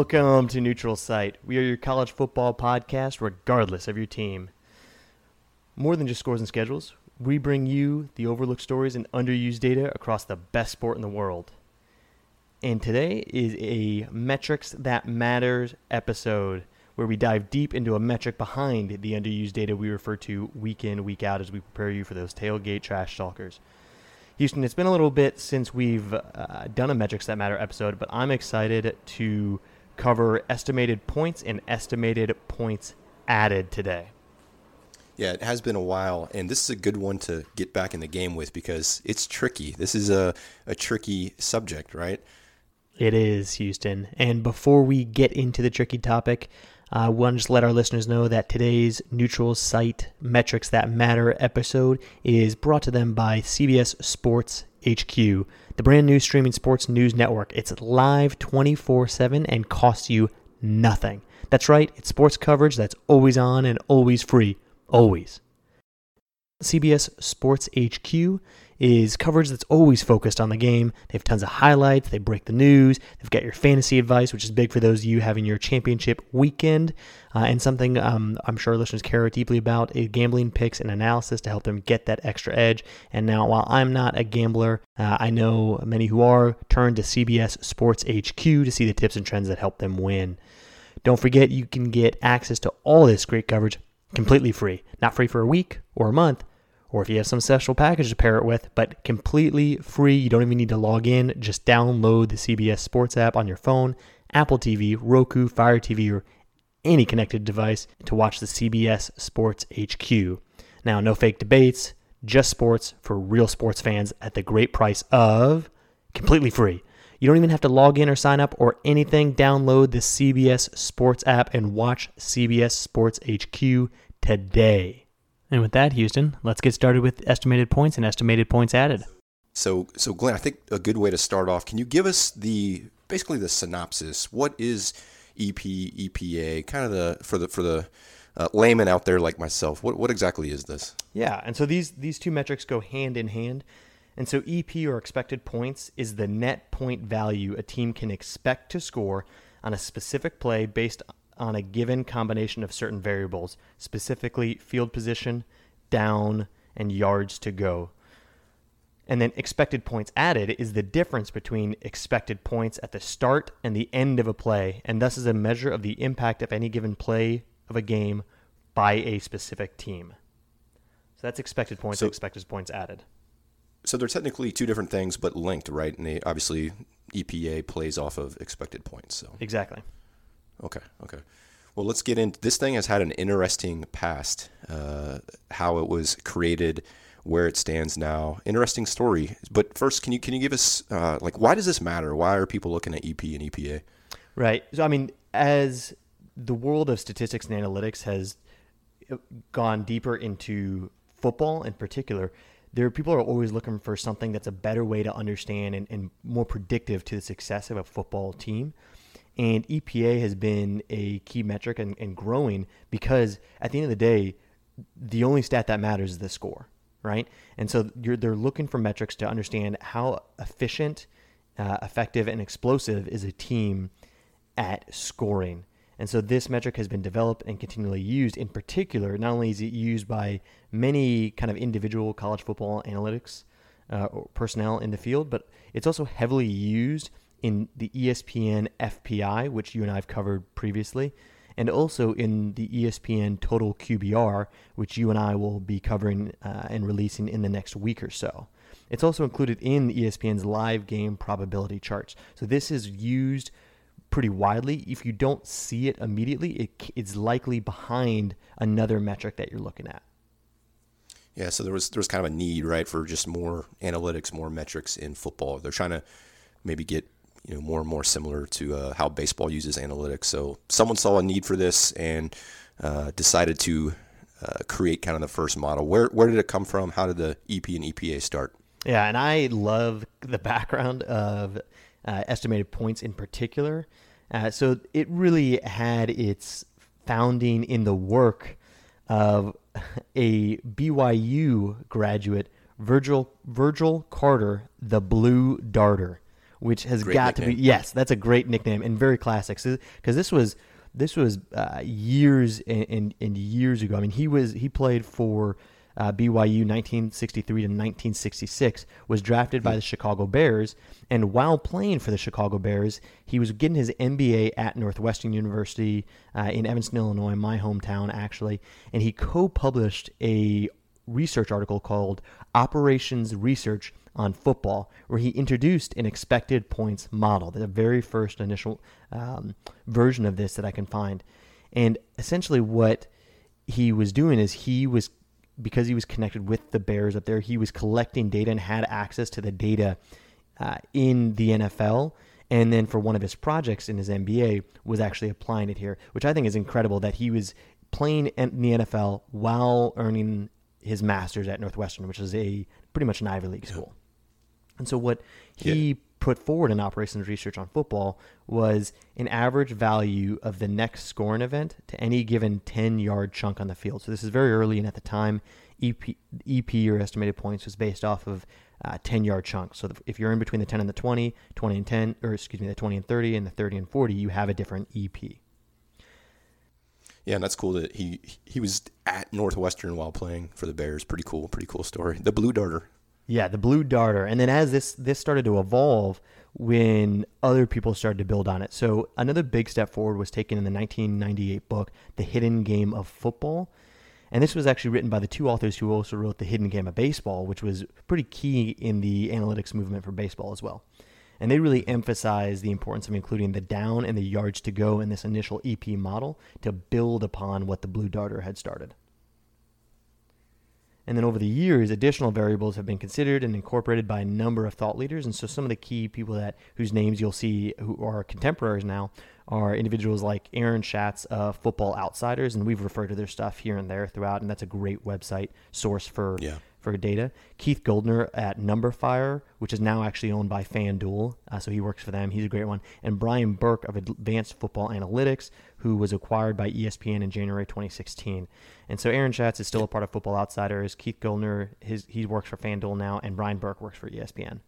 Welcome to Neutral Site. We are your college football podcast, regardless of your team. More than just scores and schedules, we bring you the overlooked stories and underused data across the best sport in the world. And today is a Metrics That Matters episode where we dive deep into a metric behind the underused data we refer to week in, week out as we prepare you for those tailgate trash talkers. Houston, it's been a little bit since we've uh, done a Metrics That Matter episode, but I'm excited to cover estimated points and estimated points added today. Yeah, it has been a while, and this is a good one to get back in the game with because it's tricky. This is a, a tricky subject, right? It is, Houston. And before we get into the tricky topic, I uh, want to just let our listeners know that today's neutral site metrics that matter episode is brought to them by CBS Sports HQ, the brand new streaming sports news network. It's live 24 7 and costs you nothing. That's right, it's sports coverage that's always on and always free. Always. CBS Sports HQ is coverage that's always focused on the game. They have tons of highlights, they break the news, they've got your fantasy advice, which is big for those of you having your championship weekend, uh, and something um, I'm sure listeners care deeply about is gambling picks and analysis to help them get that extra edge. And now, while I'm not a gambler, uh, I know many who are turn to CBS Sports HQ to see the tips and trends that help them win. Don't forget, you can get access to all this great coverage completely free. Not free for a week or a month, or if you have some special package to pair it with, but completely free. You don't even need to log in. Just download the CBS Sports app on your phone, Apple TV, Roku, Fire TV, or any connected device to watch the CBS Sports HQ. Now, no fake debates, just sports for real sports fans at the great price of completely free. You don't even have to log in or sign up or anything. Download the CBS Sports app and watch CBS Sports HQ today. And with that, Houston, let's get started with estimated points and estimated points added. So, so Glenn, I think a good way to start off. Can you give us the basically the synopsis? What is EP, EPA? Kind of the for the for the uh, layman out there like myself. What what exactly is this? Yeah, and so these these two metrics go hand in hand. And so EP or expected points is the net point value a team can expect to score on a specific play based on a given combination of certain variables, specifically field position, down, and yards to go. And then expected points added is the difference between expected points at the start and the end of a play, and thus is a measure of the impact of any given play of a game by a specific team. So that's expected points so, expected points added. So they're technically two different things, but linked, right? And they obviously EPA plays off of expected points. So exactly. Okay. Okay. Well, let's get into this thing. Has had an interesting past. Uh, how it was created, where it stands now. Interesting story. But first, can you can you give us uh, like why does this matter? Why are people looking at EP and EPA? Right. So I mean, as the world of statistics and analytics has uh, gone deeper into football in particular, there are, people are always looking for something that's a better way to understand and, and more predictive to the success of a football team. And EPA has been a key metric and, and growing because at the end of the day, the only stat that matters is the score, right? And so they're looking for metrics to understand how efficient, uh, effective, and explosive is a team at scoring. And so this metric has been developed and continually used. In particular, not only is it used by many kind of individual college football analytics uh, personnel in the field, but it's also heavily used in the ESPN FPI, which you and I have covered previously, and also in the ESPN Total QBR, which you and I will be covering uh, and releasing in the next week or so. It's also included in ESPN's live game probability charts. So this is used pretty widely. If you don't see it immediately, it, it's likely behind another metric that you're looking at. Yeah, so there was there was kind of a need, right, for just more analytics, more metrics in football. They're trying to maybe get you know more and more similar to uh, how baseball uses analytics. So someone saw a need for this and uh, decided to uh, create kind of the first model. Where where did it come from? How did the EP and EPA start? Yeah, and I love the background of uh, estimated points in particular. Uh, so it really had its founding in the work of a BYU graduate, Virgil Virgil Carter, the Blue Darter, which has Great got to be yes, that's a great nickname and very classic. Because this was this was uh, years and, and, and years ago. I mean, he was he played for uh, BYU 1963 to 1966. Was drafted by the Chicago Bears, and while playing for the Chicago Bears, he was getting his MBA at Northwestern University uh, in Evanston, Illinois, my hometown actually, and he co-published a research article called Operations Research on Football, where he introduced an expected points model, the very first initial um, version of this that I can find. And essentially, what he was doing is he was, because he was connected with the Bears up there, he was collecting data and had access to the data uh, in the NFL. And then for one of his projects in his MBA was actually applying it here, which I think is incredible that he was playing in the NFL while earning his master's at Northwestern, which is a pretty much an Ivy League school. And so what he put forward in operations research on football was an average value of the next scoring event to any given 10 yard chunk on the field. So this is very early, and at the time, EP, EP or estimated points was based off of uh, 10 yard chunks. So if you're in between the 10 and the 20, 20 and 10, or excuse me, the 20 and 30, and the 30 and 40, you have a different EP. Yeah, and that's cool that he he was at Northwestern while playing for the Bears. Pretty cool, pretty cool story. The Blue Darter. Yeah, the blue darter. And then as this this started to evolve when other people started to build on it. So another big step forward was taken in the 1998 book, The Hidden Game of Football. And this was actually written by the two authors who also wrote The Hidden Game of Baseball, which was pretty key in the analytics movement for baseball as well. And they really emphasized the importance of including the down and the yards to go in this initial EP model to build upon what the Blue Darter had started. And then over the years, additional variables have been considered and incorporated by a number of thought leaders. And so some of the key people that whose names you'll see who are contemporaries now are individuals like Aaron Schatz of Football Outsiders, and we've referred to their stuff here and there throughout, and that's a great website source for Yeah. For data. Keith Goldner at Numberfire, which is now actually owned by FanDuel, uh, so he works for them. He's a great one. And Brian Burke of Advanced Football Analytics, who was acquired by ESPN in January 2016. And so Aaron Schatz is still a part of Football Outsiders. Keith Goldner, his he works for FanDuel now, and Brian Burke works for ESPN.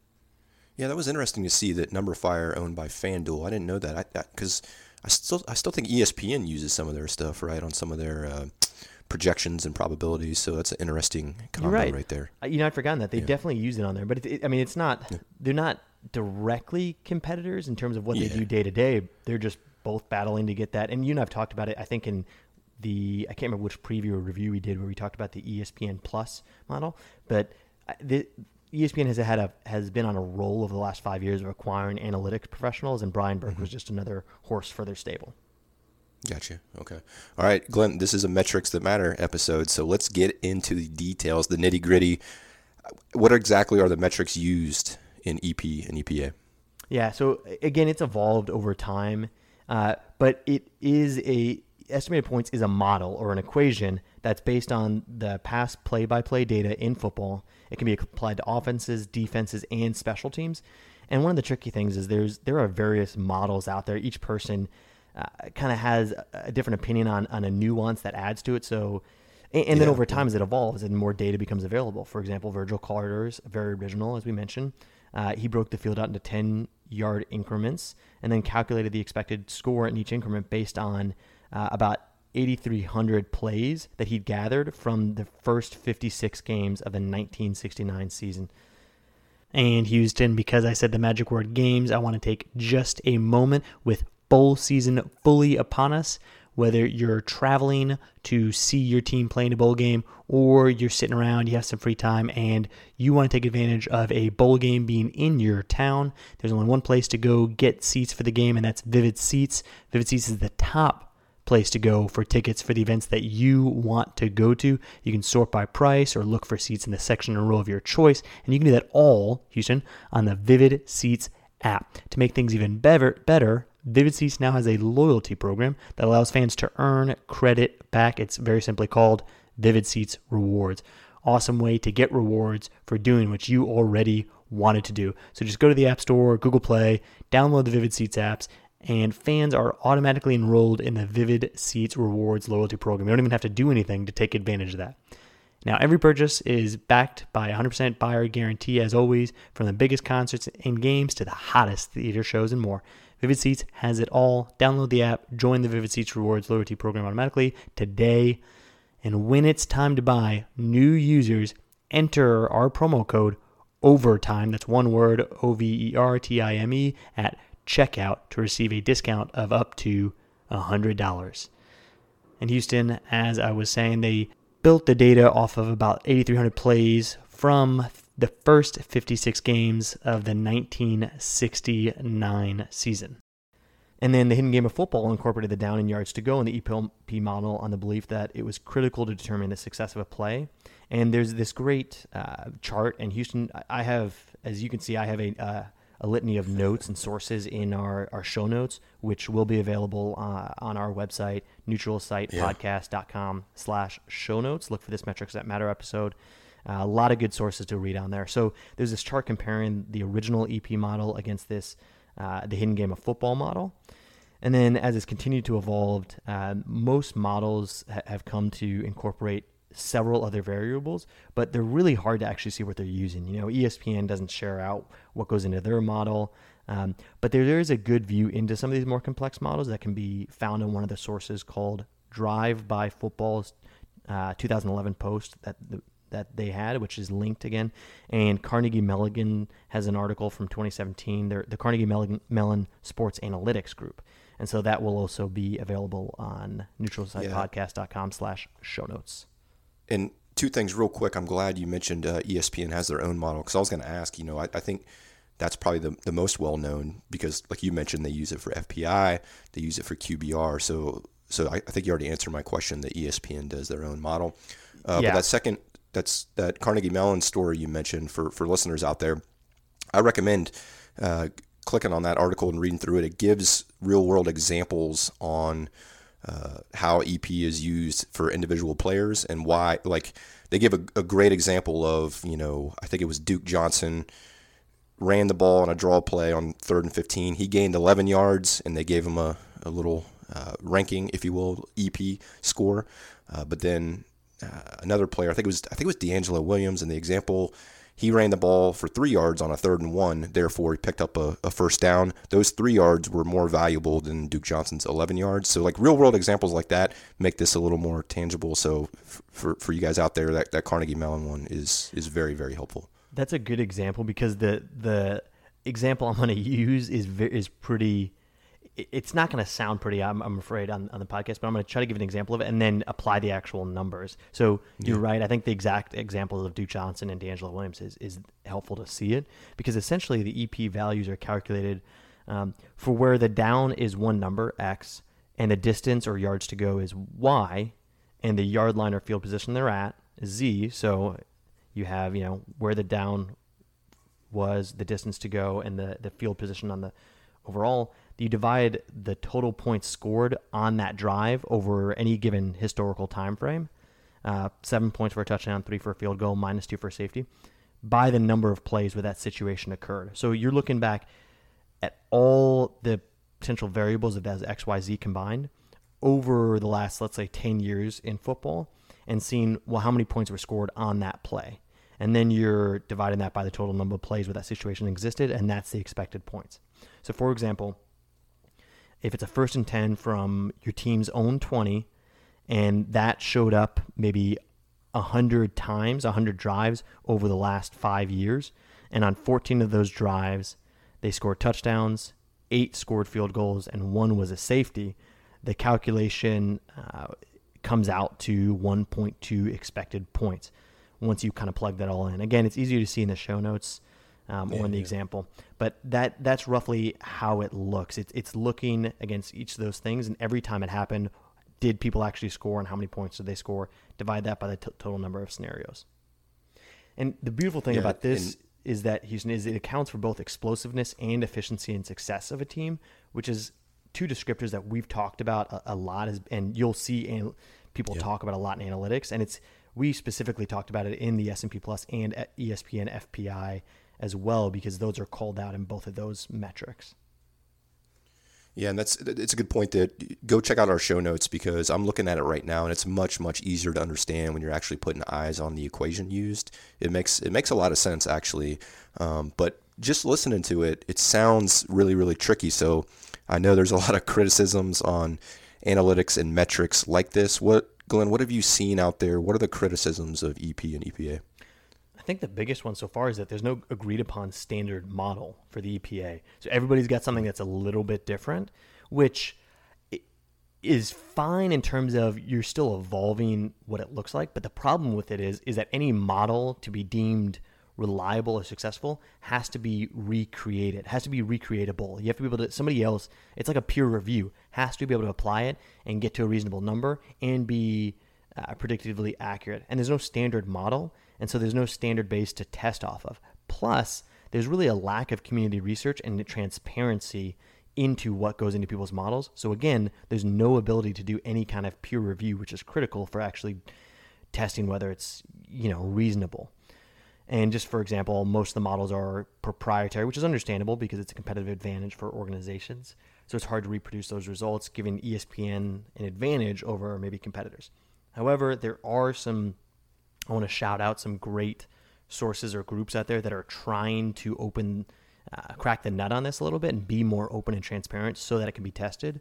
Yeah, that was interesting to see that Numberfire owned by FanDuel. I didn't know that because I, still I still think ESPN uses some of their stuff right on some of their uh, projections and probabilities. So that's an interesting combo right. right. there. You know, I'd forgotten that they Yeah. definitely use it on there, but it, it, I mean, it's not. They're not directly competitors in terms of what they do day to day. They're just both battling to get that. And you and I've talked about it. I think in the I can't remember which preview or review we did where we talked about the ESPN Plus model, but uh, the. ESPN has had a has been on a roll over the last five years of acquiring analytics professionals, and Brian Burke was just another horse for their stable. Gotcha. Okay. All right, Glenn, this is a Metrics That Matter episode. So let's get into the details, the nitty gritty. What exactly are the metrics used in EP and EPA? Yeah. So again, it's evolved over time, uh, but it is a estimated points is a model or an equation that's based on the past play-by-play data in football. It can be applied to offenses, defenses, and special teams. And one of the tricky things is there's there are various models out there. Each person uh, kind of has a different opinion on on a nuance that adds to it. So. And, and then Yeah, over time, as it evolves and more data becomes available, for example, Virgil Carter's very original, as we mentioned, uh, he broke the field out into 10 yard increments and then calculated the expected score in each increment based on uh, about 8,300 plays that he'd gathered from the first 56 games of the 1969 season. And Houston, because I said the magic word games, I want to take just a moment with bowl season fully upon us. Whether you're traveling to see your team play in a bowl game or you're sitting around, you have some free time, and you want to take advantage of a bowl game being in your town, there's only one place to go get seats for the game, and that's Vivid Seats. Vivid Seats is the top place to go for tickets for the events that you want to go to. You can sort by price or look for seats in the section or row of your choice, and you can do that all, Houston, on the Vivid Seats app. To make things even better, better Vivid Seats now has a loyalty program that allows fans to earn credit back. It's very simply called Vivid Seats Rewards. Awesome way to get rewards for doing what you already wanted to do. So just go to the App Store, Google Play, download the Vivid Seats apps, and fans are automatically enrolled in the Vivid Seats Rewards loyalty program. You don't even have to do anything to take advantage of that. Now, every purchase is backed by 100% buyer guarantee, as always, from the biggest concerts and games to the hottest theater shows and more. Vivid Seats has it all. Download the app, join the Vivid Seats Rewards loyalty program automatically today. And when it's time to buy, new users enter our promo code OVERTIME, that's one word, O V E R T I M E, at checkout to receive a discount of up to $100. In Houston, as I was saying, they built the data off of about 8,300 plays from the first 56 games of the 1969 season. And then the hidden game of football incorporated the down and yards to go in the EPP model on the belief that it was critical to determine the success of a play. And there's this great uh, chart in Houston. I have, as you can see, I have a, uh, a litany of notes and sources in our, our show notes, which will be available uh, on our website, neutralsitepodcast.com slash show notes. Look for this Metrics That Matter episode. Uh, a lot of good sources to read on there. So there's this chart comparing the original EP model against this, uh, the hidden game of football model. And then as it's continued to evolve, uh, most models ha- have come to incorporate several other variables, but they're really hard to actually see what they're using. You know, ESPN doesn't share out what goes into their model, um, but there, there is a good view into some of these more complex models that can be found in one of the sources called Drive by Football's uh, 2011 post that the, that they had, which is linked again. And Carnegie Mellon has an article from 2017. They're the Carnegie Mellon, Mellon Sports Analytics Group. And so that will also be available on neutralsitepodcast.com slash show notes. And two things real quick. I'm glad you mentioned uh, ESPN has their own model because I was going to ask, you know, I, I think that's probably the, the most well known because like you mentioned, they use it for FPI, they use it for QBR. So, so I, I think you already answered my question that ESPN does their own model. Uh, yeah. But that second, that's that Carnegie Mellon story you mentioned for, for listeners out there. I recommend uh, clicking on that article and reading through it. It gives real world examples on uh, how EP is used for individual players and why. Like they give a, a, great example of you know I think it was Duke Johnson ran the ball on a draw play on third and 15. He gained 11 yards and they gave him a, a little uh, ranking, if you will, EP score. Uh, but then uh, another player, I think it was I think it was DeAngelo Williams, and the example he ran the ball for three yards on a third and one. Therefore, he picked up a, a, first down. Those three yards were more valuable than Duke Johnson's 11 yards. So, like real world examples like that make this a little more tangible. So, for, for you guys out there, that, that Carnegie Mellon one is is very very helpful. That's a good example because the the example I'm going to use is is pretty it's not going to sound pretty, I'm, I'm afraid, on, on the podcast, but I'm going to try to give an example of it and then apply the actual numbers. So you're right. I think the exact examples of Duke Johnson and DeAngelo Williams is, is helpful to see it because essentially the EP values are calculated um, for where the down is one number, X, and the distance or yards to go is Y, and the yard line or field position they're at is Z. So you have, you know, where the down was, the distance to go, and the, the field position on the overall you divide the total points scored on that drive over any given historical time frame uh, seven points for a touchdown three for a field goal minus two for safety by the number of plays where that situation occurred. So you're looking back at all the potential variables of as xyz combined over the last let's say 10 years in football and seeing well how many points were scored on that play. And then you're dividing that by the total number of plays where that situation existed and that's the expected points. So for example if it's a first and 10 from your team's own 20 and that showed up maybe 100 times, 100 drives over the last five years, and on 14 of those drives, they scored touchdowns, eight scored field goals, and one was a safety, the calculation uh, comes out to 1.2 expected points once you kind of plug that all in. Again, it's easier to see in the show notes um, yeah, or in the yeah. example. But that that's roughly how it looks. It's it's looking against each of those things, and every time it happened, did people actually score, and how many points did they score? Divide that by the t- total number of scenarios. And the beautiful thing yeah, about this is that Houston is it accounts for both explosiveness and efficiency and success of a team, which is two descriptors that we've talked about a, a lot, as, and you'll see and people talk about a lot in analytics, and it's we specifically talked about it in the S&P Plus and ESPN FPI as well because those are called out in both of those metrics. Yeah, and that's it's a good point that go check out our show notes because I'm looking at it right now and it's much much easier to understand when you're actually putting eyes on the equation used. It makes it makes a lot of sense actually, um, but just listening to it, it sounds really really tricky. So I know there's a lot of criticisms on analytics and metrics like this. What Glenn, what have you seen out there? What are the criticisms of EP and EPA? I think the biggest one so far is that there's no agreed upon standard model for the EPA. So everybody's got something that's a little bit different, which is fine in terms of you're still evolving what it looks like, but the problem with it is is that any model to be deemed reliable or successful has to be recreated, has to be recreatable. You have to be able to somebody else, it's like a peer review, has to be able to apply it and get to a reasonable number and be uh, predictively accurate. And there's no standard model. And so there's no standard base to test off of. Plus, there's really a lack of community research and transparency into what goes into people's models. So again, there's no ability to do any kind of peer review, which is critical for actually testing whether it's, you know, reasonable. And just for example, most of the models are proprietary, which is understandable because it's a competitive advantage for organizations. So it's hard to reproduce those results, giving ESPN an advantage over maybe competitors. However, there are some I want to shout out some great sources or groups out there that are trying to open, uh, crack the nut on this a little bit and be more open and transparent so that it can be tested.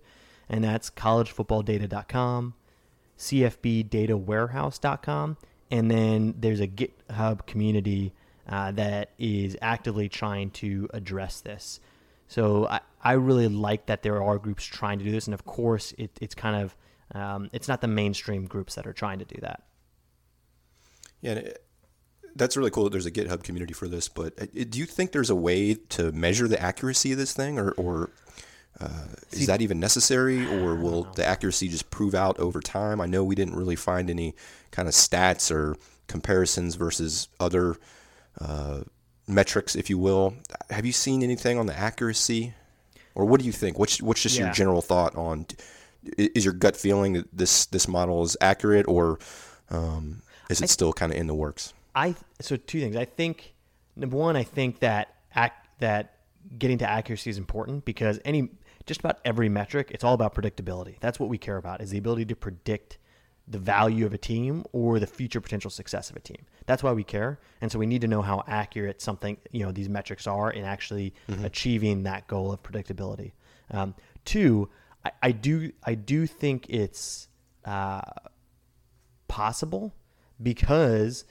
And that's collegefootballdata.com, cfbdatawarehouse.com, and then there's a GitHub community uh, that is actively trying to address this. So I, I really like that there are groups trying to do this, and of course it, it's kind of um, it's not the mainstream groups that are trying to do that. Yeah, it, that's really cool. That there's a GitHub community for this, but uh, do you think there's a way to measure the accuracy of this thing, or, or uh, See, is that even necessary, or will the accuracy just prove out over time? I know we didn't really find any kind of stats or comparisons versus other uh, metrics, if you will. Have you seen anything on the accuracy, or what do you think? What's what's just yeah. your general thought on? Is your gut feeling that this this model is accurate, or um, is it I, still kind of in the works? I so two things. I think number one, I think that ac- that getting to accuracy is important because any just about every metric, it's all about predictability. That's what we care about is the ability to predict the value of a team or the future potential success of a team. That's why we care. And so we need to know how accurate something, you know, these metrics are in actually mm-hmm. achieving that goal of predictability. Um, two, I, do I do think it's uh, possible because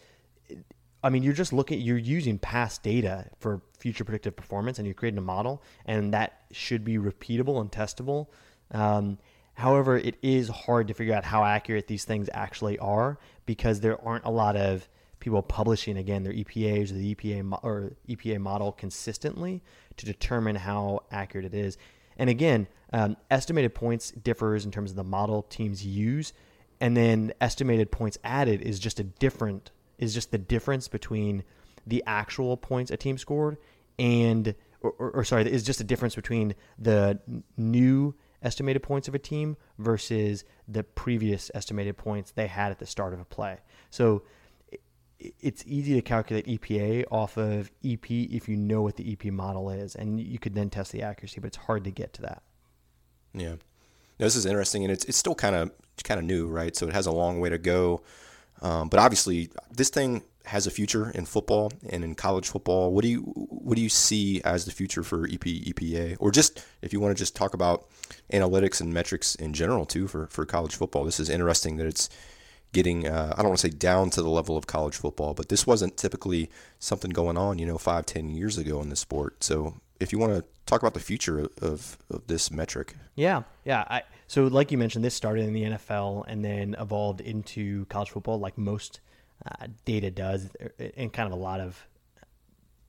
I mean, you're just looking, you're using past data for future predictive performance and you're creating a model, and that should be repeatable and testable. Um, however, it is hard to figure out how accurate these things actually are because there aren't a lot of people publishing again their EPAs or the EPA mo- or EPA model consistently to determine how accurate it is. And again, um, estimated points differs in terms of the model teams use, and then estimated points added is just a different is just the difference between the actual points a team scored and or, or, or sorry is just a difference between the new estimated points of a team versus the previous estimated points they had at the start of a play. So it's easy to calculate EPA off of EP if you know what the EP model is, and you could then test the accuracy, but it's hard to get to that. Yeah, this is interesting, and it's it's still kind of kind of new, right? So it has a long way to go. Um, but obviously, this thing has a future in football and in college football. What do you what do you see as the future for EP EPA, or just if you want to just talk about analytics and metrics in general too for for college football? This is interesting that it's getting uh, I don't want to say down to the level of college football, but this wasn't typically something going on you know five ten years ago in the sport. So if you want to talk about the future of, of this metric. Yeah, yeah. I, so, like you mentioned, this started in the NFL and then evolved into college football, like most uh, data does, and kind of a lot of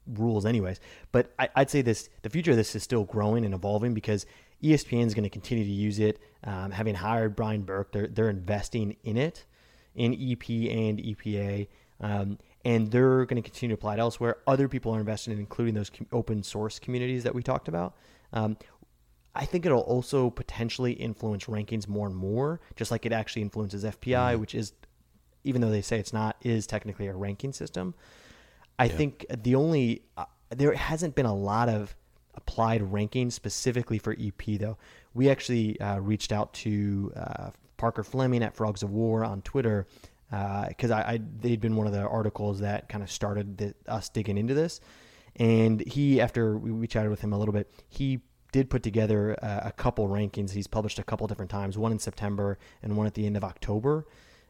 rules, anyways. But I, would say this: the future of this is still growing and evolving because ESPN is going to continue to use it. Um, having hired Brian Burke, they're they're investing in it, in EP and EPA. Um, and they're going to continue to apply it elsewhere. Other people are invested in, including those open source communities that we talked about. Um, I think it'll also potentially influence rankings more and more, just like it actually influences FPI, mm-hmm. which is, even though they say it's not, is technically a ranking system. I yeah. think the only uh, there hasn't been a lot of applied rankings specifically for EP, though. We actually uh, reached out to uh, Parker Fleming at Frogs O' War on Twitter because uh, I, I, they'd been one of the articles that kind of started the, us digging into this. And he, after we, we chatted with him a little bit, he did put together a, a couple rankings. He's published a couple different times, one in September and one at the end of October,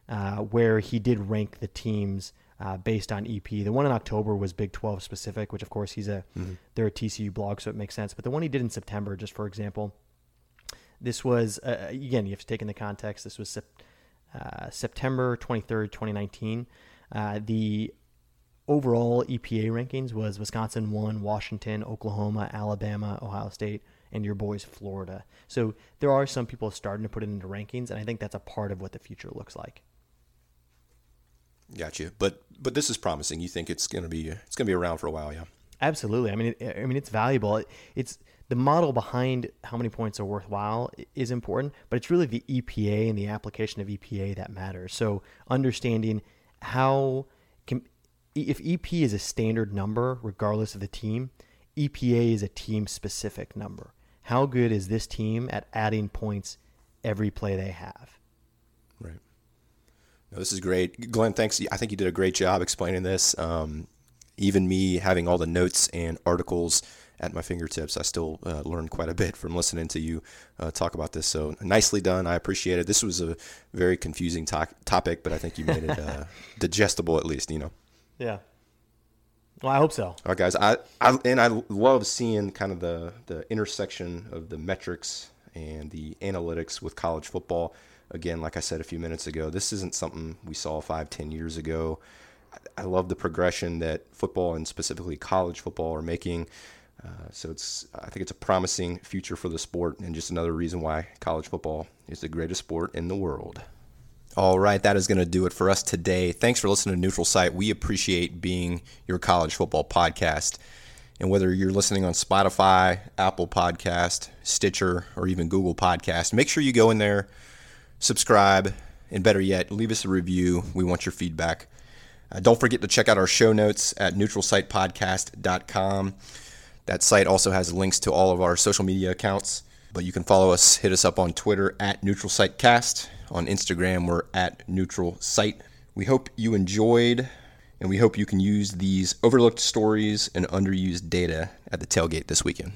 uh, where he did rank the teams uh, based on EP. The one in October was Big 12 specific, which of course he's a mm-hmm. they're a TCU blog, so it makes sense. But the one he did in September, just for example, this was uh, again you have to take in the context. This was uh, September 23rd, 2019. Uh, the overall EPA rankings was Wisconsin one, Washington, Oklahoma, Alabama, Ohio State, and your boys Florida. So there are some people starting to put it into rankings, and I think that's a part of what the future looks like. Gotcha. But but this is promising. You think it's gonna be it's gonna be around for a while, yeah? Absolutely. I mean, it, I mean, it's valuable. It's the model behind how many points are worthwhile is important, but it's really the EPA and the application of EPA that matters. So understanding how can, if EP is a standard number regardless of the team, EPA is a team specific number. How good is this team at adding points every play they have? Right. No, this is great, Glenn. Thanks. I think you did a great job explaining this. Um, even me having all the notes and articles at my fingertips, I still uh, learned quite a bit from listening to you uh, talk about this. So nicely done. I appreciate it. This was a very confusing to- topic, but I think you made it uh, digestible at least. You know. Yeah. Well, I hope so. All right, guys. I, I and I love seeing kind of the the intersection of the metrics and the analytics with college football again, like I said a few minutes ago, this isn't something we saw five, ten years ago. I love the progression that football and specifically college football are making. Uh, so it's, I think it's a promising future for the sport, and just another reason why college football is the greatest sport in the world. All right, that is going to do it for us today. Thanks for listening to Neutral Site. We appreciate being your college football podcast. And whether you're listening on Spotify, Apple Podcast, Stitcher, or even Google Podcast, make sure you go in there subscribe, and better yet, leave us a review. We want your feedback. Uh, don't forget to check out our show notes at neutralsitepodcast.com. That site also has links to all of our social media accounts, but you can follow us, hit us up on Twitter at Neutral Site Cast. On Instagram, we're at Neutral Site. We hope you enjoyed, and we hope you can use these overlooked stories and underused data at the tailgate this weekend.